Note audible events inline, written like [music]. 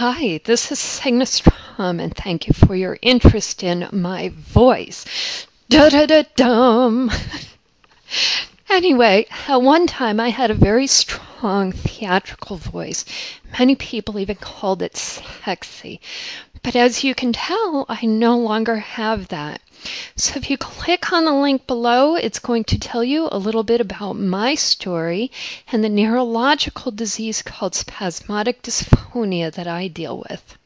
Hi, this is Signa Strum, and thank you for your interest in my voice. Da da da dum. [laughs] Anyway, at one time I had a very strong theatrical voice. Many people even called it sexy. But as you can tell, I no longer have that. So if you click on the link below, it's going to tell you a little bit about my story and the neurological disease called spasmodic dysphonia that I deal with.